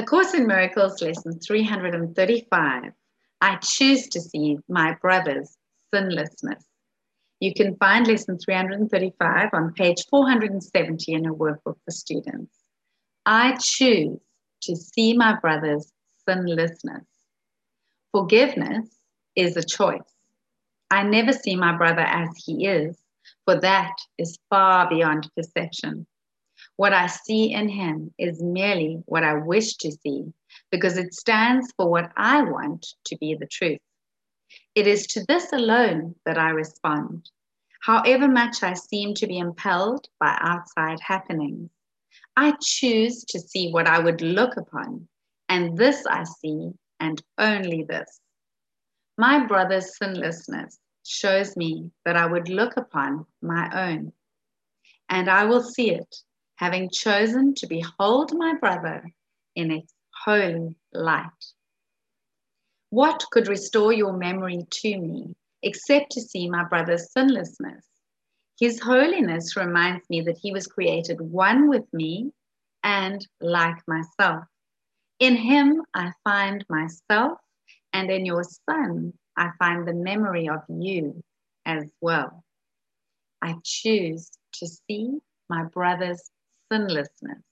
A Course in Miracles, lesson 335. I choose to see my brother's sinlessness. You can find lesson 335 on page 470 in a workbook for students. I choose to see my brother's sinlessness. Forgiveness is a choice. I never see my brother as he is, for that is far beyond perception. What I see in him is merely what I wish to see, because it stands for what I want to be the truth. It is to this alone that I respond, however much I seem to be impelled by outside happenings. I choose to see what I would look upon, and this I see, and only this. My brother's sinlessness shows me that I would look upon my own, and I will see it having chosen to behold my brother in its holy light. What could restore your memory to me except to see my brother's sinlessness? His holiness reminds me that he was created one with me and like myself. In him, I find myself, and in your son, I find the memory of you as well. I choose to see my brother's sinlessness.